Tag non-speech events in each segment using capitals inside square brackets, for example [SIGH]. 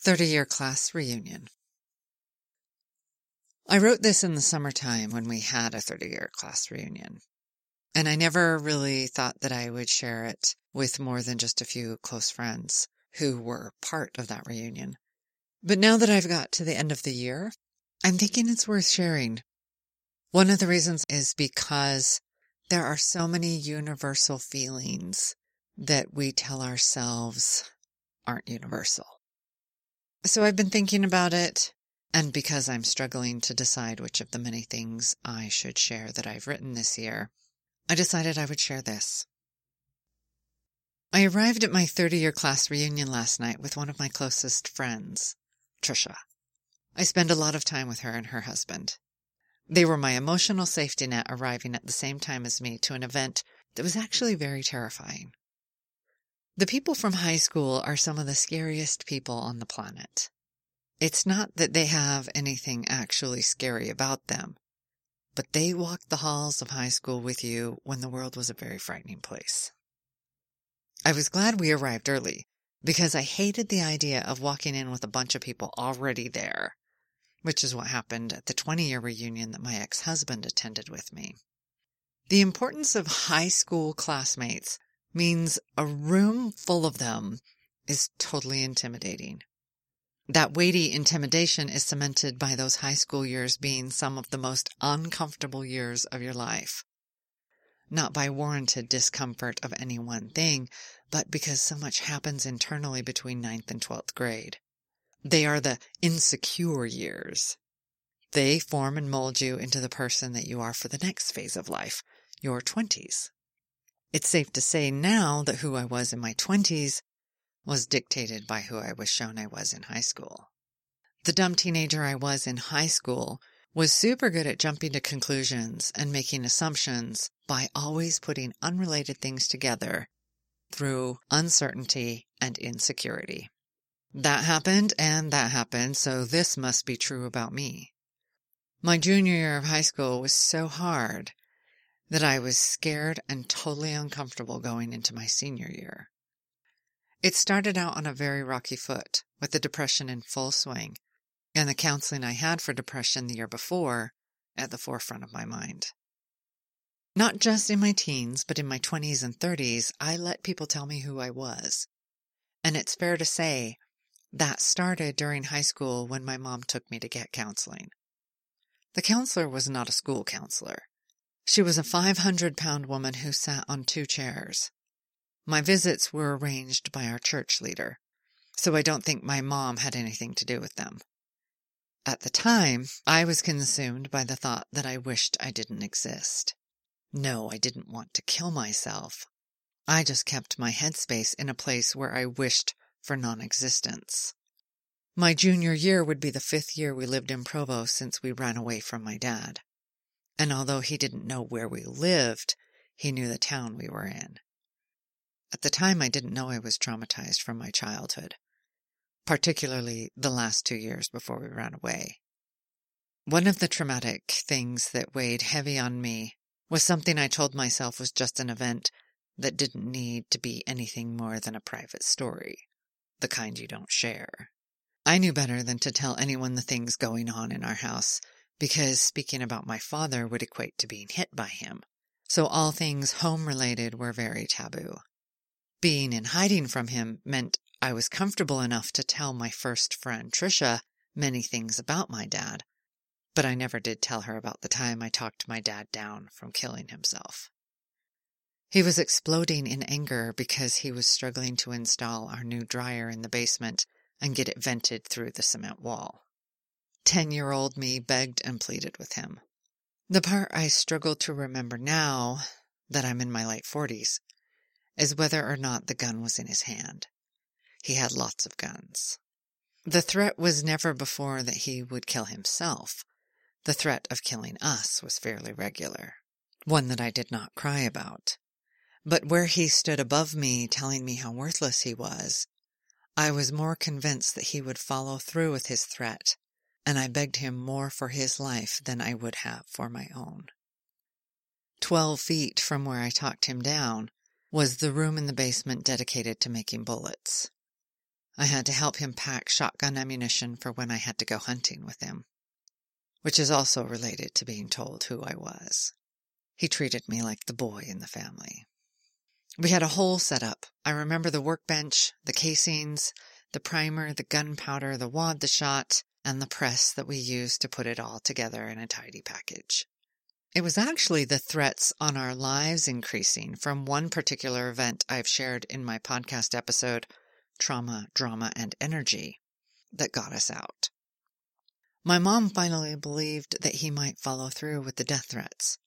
30 year class reunion. I wrote this in the summertime when we had a 30 year class reunion. And I never really thought that I would share it with more than just a few close friends who were part of that reunion. But now that I've got to the end of the year, I'm thinking it's worth sharing. One of the reasons is because there are so many universal feelings that we tell ourselves aren't universal. So I've been thinking about it, and because I'm struggling to decide which of the many things I should share that I've written this year, I decided I would share this. I arrived at my 30 year class reunion last night with one of my closest friends, Trisha. I spend a lot of time with her and her husband. They were my emotional safety net arriving at the same time as me to an event that was actually very terrifying. The people from high school are some of the scariest people on the planet. It's not that they have anything actually scary about them, but they walked the halls of high school with you when the world was a very frightening place. I was glad we arrived early because I hated the idea of walking in with a bunch of people already there, which is what happened at the 20 year reunion that my ex husband attended with me. The importance of high school classmates means a room full of them is totally intimidating. That weighty intimidation is cemented by those high school years being some of the most uncomfortable years of your life. Not by warranted discomfort of any one thing, but because so much happens internally between ninth and 12th grade. They are the insecure years. They form and mold you into the person that you are for the next phase of life, your 20s. It's safe to say now that who I was in my 20s was dictated by who I was shown I was in high school. The dumb teenager I was in high school was super good at jumping to conclusions and making assumptions by always putting unrelated things together through uncertainty and insecurity. That happened and that happened, so this must be true about me. My junior year of high school was so hard that I was scared and totally uncomfortable going into my senior year. It started out on a very rocky foot, with the depression in full swing, and the counseling I had for depression the year before at the forefront of my mind. Not just in my teens, but in my 20s and 30s, I let people tell me who I was. And it's fair to say that started during high school when my mom took me to get counseling. The counselor was not a school counselor. She was a 500 pound woman who sat on two chairs. My visits were arranged by our church leader, so I don't think my mom had anything to do with them. At the time, I was consumed by the thought that I wished I didn't exist. No, I didn't want to kill myself. I just kept my headspace in a place where I wished for non existence. My junior year would be the fifth year we lived in Provo since we ran away from my dad and although he didn't know where we lived, he knew the town we were in. At the time, I didn't know I was traumatized from my childhood, particularly the last two years before we ran away. One of the traumatic things that weighed heavy on me was something I told myself was just an event that didn't need to be anything more than a private story, the kind you don't share. I knew better than to tell anyone the things going on in our house because speaking about my father would equate to being hit by him. So all things home related were very taboo. Being in hiding from him meant I was comfortable enough to tell my first friend, Trisha, many things about my dad, but I never did tell her about the time I talked my dad down from killing himself. He was exploding in anger because he was struggling to install our new dryer in the basement and get it vented through the cement wall. Ten year old me begged and pleaded with him. The part I struggle to remember now, that I'm in my late forties, is whether or not the gun was in his hand. He had lots of guns. The threat was never before that he would kill himself. The threat of killing us was fairly regular, one that I did not cry about. But where he stood above me telling me how worthless he was, I was more convinced that he would follow through with his threat and I begged him more for his life than I would have for my own. Twelve feet from where I talked him down was the room in the basement dedicated to making bullets. I had to help him pack shotgun ammunition for when I had to go hunting with him, which is also related to being told who I was. He treated me like the boy in the family. We had a whole setup. I remember the workbench, the casings, the primer, the gunpowder, the wad, the shot, and the press that we used to put it all together in a tidy package. It was actually the threats on our lives increasing from one particular event I've shared in my podcast episode, Trauma, Drama, and Energy, that got us out. My mom finally believed that he might follow through with the death threats.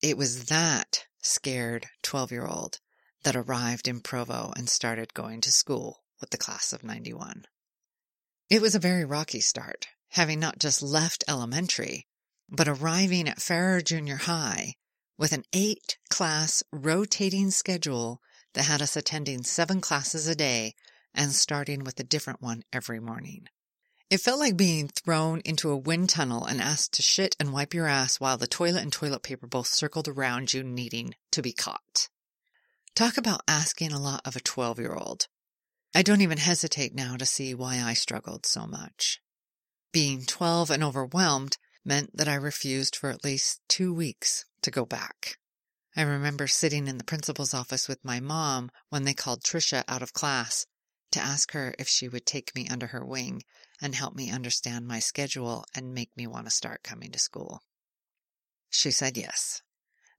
It was that scared 12 year old that arrived in Provo and started going to school with the class of 91. It was a very rocky start, having not just left elementary, but arriving at Farrer Junior High with an eight class rotating schedule that had us attending seven classes a day and starting with a different one every morning. It felt like being thrown into a wind tunnel and asked to shit and wipe your ass while the toilet and toilet paper both circled around you needing to be caught. Talk about asking a lot of a 12 year old. I don't even hesitate now to see why I struggled so much. Being 12 and overwhelmed meant that I refused for at least two weeks to go back. I remember sitting in the principal's office with my mom when they called Trisha out of class to ask her if she would take me under her wing and help me understand my schedule and make me want to start coming to school. She said yes.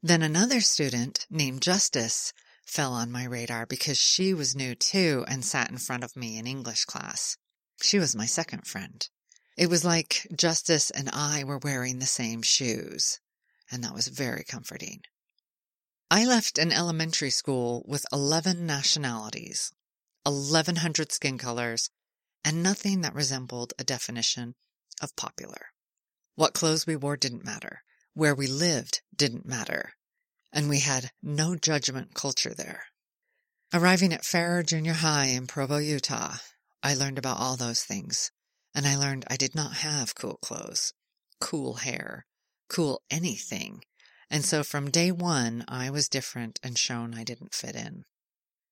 Then another student named Justice fell on my radar because she was new too and sat in front of me in English class. She was my second friend. It was like Justice and I were wearing the same shoes, and that was very comforting. I left an elementary school with 11 nationalities, 1100 skin colors, and nothing that resembled a definition of popular. What clothes we wore didn't matter. Where we lived didn't matter and we had no judgment culture there. Arriving at Farrer Junior High in Provo, Utah, I learned about all those things, and I learned I did not have cool clothes, cool hair, cool anything, and so from day one I was different and shown I didn't fit in.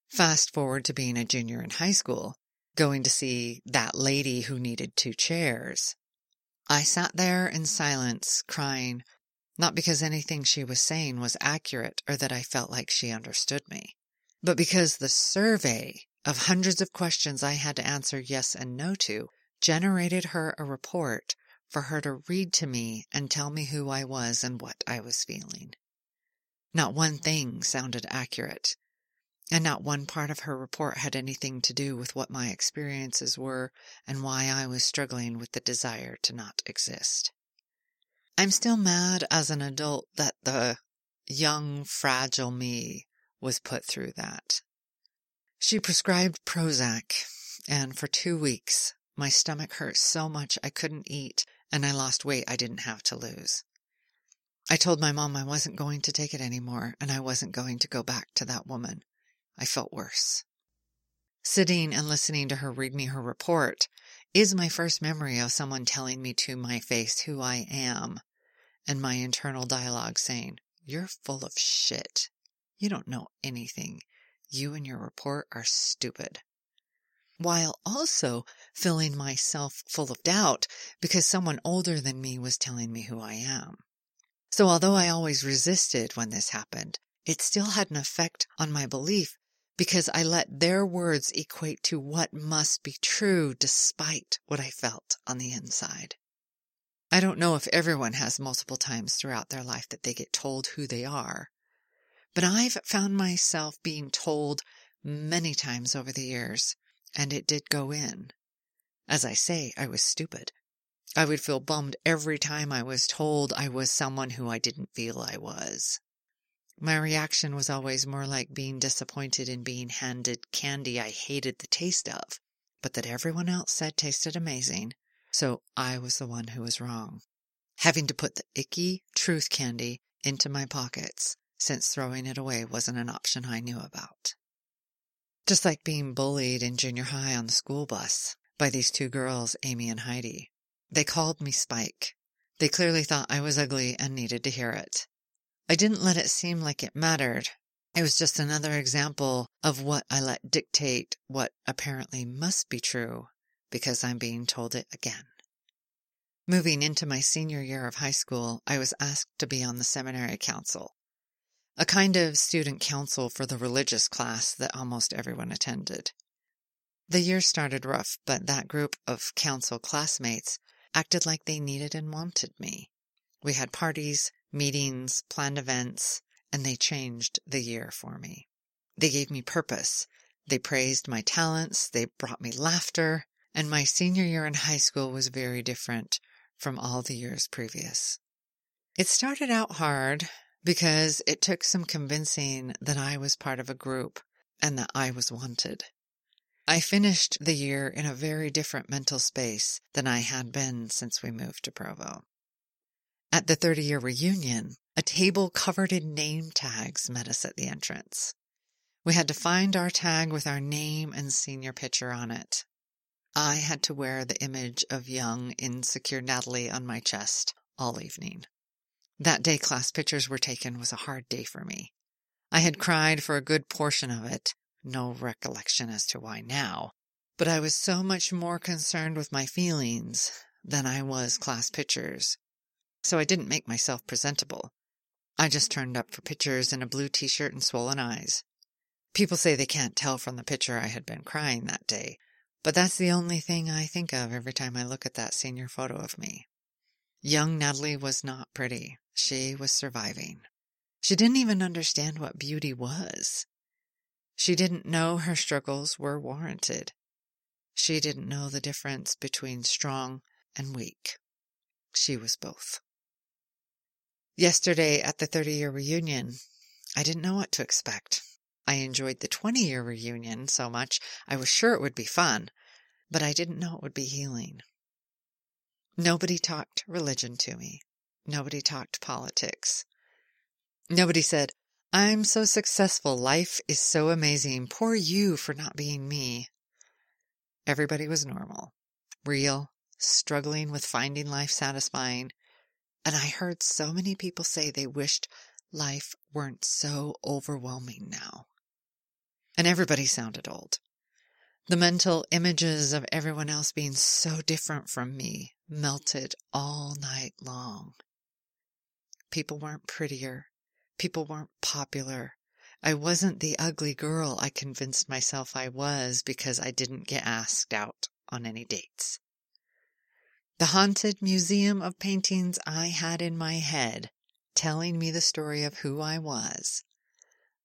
Fast forward to being a junior in high school, going to see that lady who needed two chairs. I sat there in silence, crying, not because anything she was saying was accurate or that I felt like she understood me, but because the survey of hundreds of questions I had to answer yes and no to generated her a report for her to read to me and tell me who I was and what I was feeling. Not one thing sounded accurate, and not one part of her report had anything to do with what my experiences were and why I was struggling with the desire to not exist. I'm still mad as an adult that the young, fragile me was put through that. She prescribed Prozac, and for two weeks my stomach hurt so much I couldn't eat, and I lost weight I didn't have to lose. I told my mom I wasn't going to take it anymore, and I wasn't going to go back to that woman. I felt worse. Sitting and listening to her read me her report is my first memory of someone telling me to my face who I am and my internal dialogue saying, You're full of shit. You don't know anything. You and your report are stupid. While also filling myself full of doubt because someone older than me was telling me who I am. So although I always resisted when this happened, it still had an effect on my belief because I let their words equate to what must be true despite what I felt on the inside. I don't know if everyone has multiple times throughout their life that they get told who they are, but I've found myself being told many times over the years, and it did go in. As I say, I was stupid. I would feel bummed every time I was told I was someone who I didn't feel I was. My reaction was always more like being disappointed in being handed candy I hated the taste of, but that everyone else said tasted amazing, so I was the one who was wrong, having to put the icky truth candy into my pockets since throwing it away wasn't an option I knew about. Just like being bullied in junior high on the school bus by these two girls, Amy and Heidi. They called me Spike. They clearly thought I was ugly and needed to hear it. I didn't let it seem like it mattered. It was just another example of what I let dictate what apparently must be true because I'm being told it again. Moving into my senior year of high school, I was asked to be on the seminary council, a kind of student council for the religious class that almost everyone attended. The year started rough, but that group of council classmates acted like they needed and wanted me. We had parties, meetings, planned events, and they changed the year for me. They gave me purpose. They praised my talents. They brought me laughter. And my senior year in high school was very different from all the years previous. It started out hard because it took some convincing that I was part of a group and that I was wanted. I finished the year in a very different mental space than I had been since we moved to Provo. At the 30 year reunion, a table covered in name tags met us at the entrance. We had to find our tag with our name and senior picture on it. I had to wear the image of young, insecure Natalie on my chest all evening. That day class pictures were taken was a hard day for me. I had cried for a good portion of it, no recollection as to why now, but I was so much more concerned with my feelings than I was class pictures, so I didn't make myself presentable. I just turned up for pictures in a blue t-shirt and swollen eyes. People say they can't tell from the picture I had been crying that day, but that's the only thing I think of every time I look at that senior photo of me. Young Natalie was not pretty. She was surviving. She didn't even understand what beauty was. She didn't know her struggles were warranted. She didn't know the difference between strong and weak. She was both. Yesterday at the 30 year reunion, I didn't know what to expect. I enjoyed the 20 year reunion so much, I was sure it would be fun, but I didn't know it would be healing. Nobody talked religion to me. Nobody talked politics. Nobody said, I'm so successful. Life is so amazing. Poor you for not being me. Everybody was normal, real, struggling with finding life satisfying. And I heard so many people say they wished life weren't so overwhelming now and everybody sounded old. The mental images of everyone else being so different from me melted all night long. People weren't prettier. People weren't popular. I wasn't the ugly girl I convinced myself I was because I didn't get asked out on any dates. The haunted museum of paintings I had in my head telling me the story of who I was,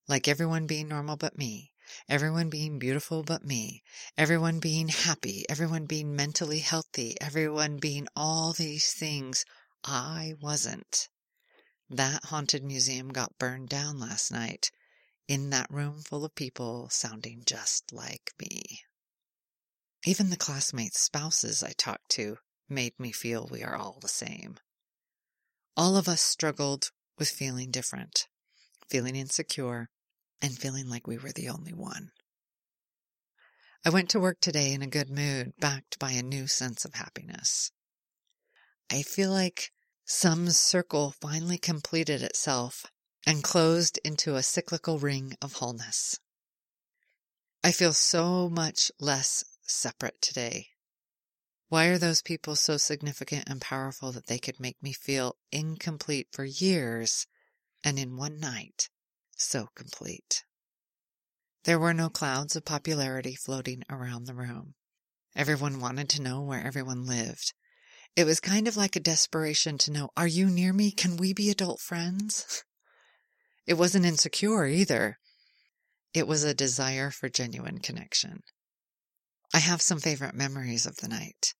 like everyone being normal but me, everyone being beautiful but me, everyone being happy, everyone being mentally healthy, everyone being all these things. I wasn't. That haunted museum got burned down last night in that room full of people sounding just like me. Even the classmates' spouses I talked to made me feel we are all the same. All of us struggled with feeling different, feeling insecure, and feeling like we were the only one. I went to work today in a good mood, backed by a new sense of happiness. I feel like some circle finally completed itself and closed into a cyclical ring of wholeness. I feel so much less separate today. Why are those people so significant and powerful that they could make me feel incomplete for years and in one night so complete. There were no clouds of popularity floating around the room. Everyone wanted to know where everyone lived. It was kind of like a desperation to know, are you near me? Can we be adult friends? [LAUGHS] It wasn't insecure either. It was a desire for genuine connection. I have some favorite memories of the night.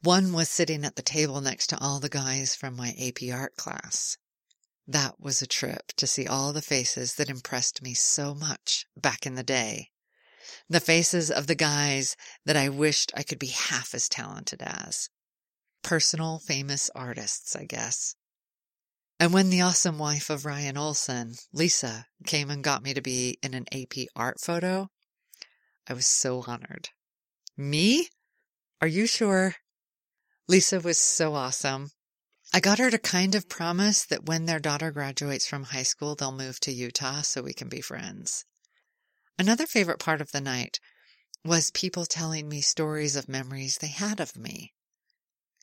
One was sitting at the table next to all the guys from my AP art class. That was a trip to see all the faces that impressed me so much back in the day. The faces of the guys that I wished I could be half as talented as. Personal famous artists, I guess. And when the awesome wife of Ryan Olson, Lisa, came and got me to be in an AP art photo, I was so honored. Me? Are you sure? Lisa was so awesome. I got her to kind of promise that when their daughter graduates from high school, they'll move to Utah so we can be friends. Another favorite part of the night was people telling me stories of memories they had of me.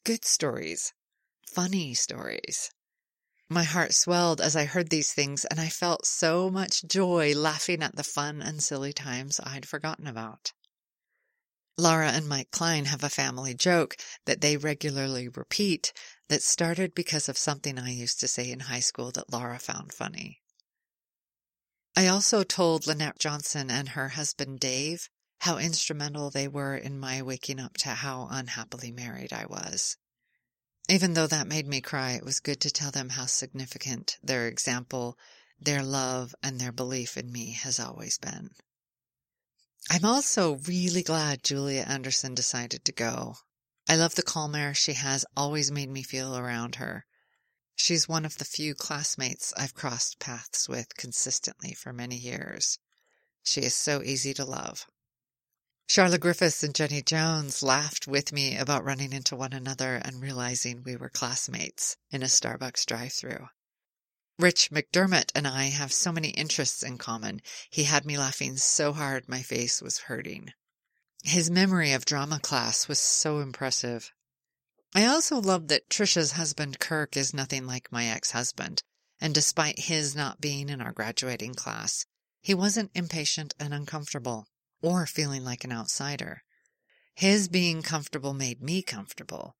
Good stories, funny stories. My heart swelled as I heard these things, and I felt so much joy laughing at the fun and silly times I'd forgotten about. Laura and Mike Klein have a family joke that they regularly repeat that started because of something I used to say in high school that Laura found funny. I also told Lynette Johnson and her husband Dave how instrumental they were in my waking up to how unhappily married I was. Even though that made me cry, it was good to tell them how significant their example, their love, and their belief in me has always been. I'm also really glad Julia Anderson decided to go. I love the calm air she has always made me feel around her. She's one of the few classmates I've crossed paths with consistently for many years. She is so easy to love. Charlotte Griffiths and Jenny Jones laughed with me about running into one another and realizing we were classmates in a Starbucks drive-through. Rich McDermott and I have so many interests in common. He had me laughing so hard my face was hurting. His memory of drama class was so impressive. I also love that Trisha's husband Kirk is nothing like my ex-husband, and despite his not being in our graduating class, he wasn't impatient and uncomfortable, or feeling like an outsider. His being comfortable made me comfortable,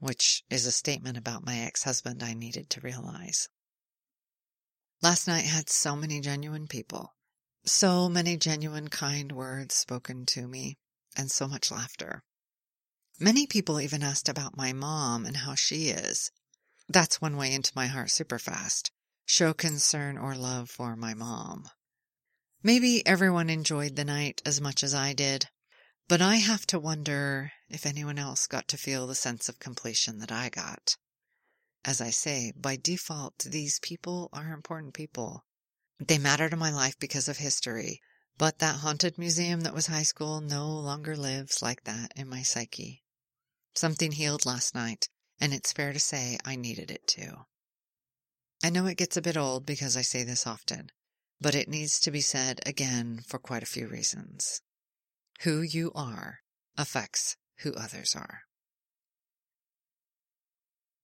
which is a statement about my ex-husband I needed to realize. Last night had so many genuine people, so many genuine kind words spoken to me, and so much laughter. Many people even asked about my mom and how she is. That's one way into my heart super fast. Show concern or love for my mom. Maybe everyone enjoyed the night as much as I did, but I have to wonder if anyone else got to feel the sense of completion that I got. As I say, by default, these people are important people. They matter to my life because of history, but that haunted museum that was high school no longer lives like that in my psyche. Something healed last night, and it's fair to say I needed it too. I know it gets a bit old because I say this often, but it needs to be said again for quite a few reasons. Who you are affects who others are.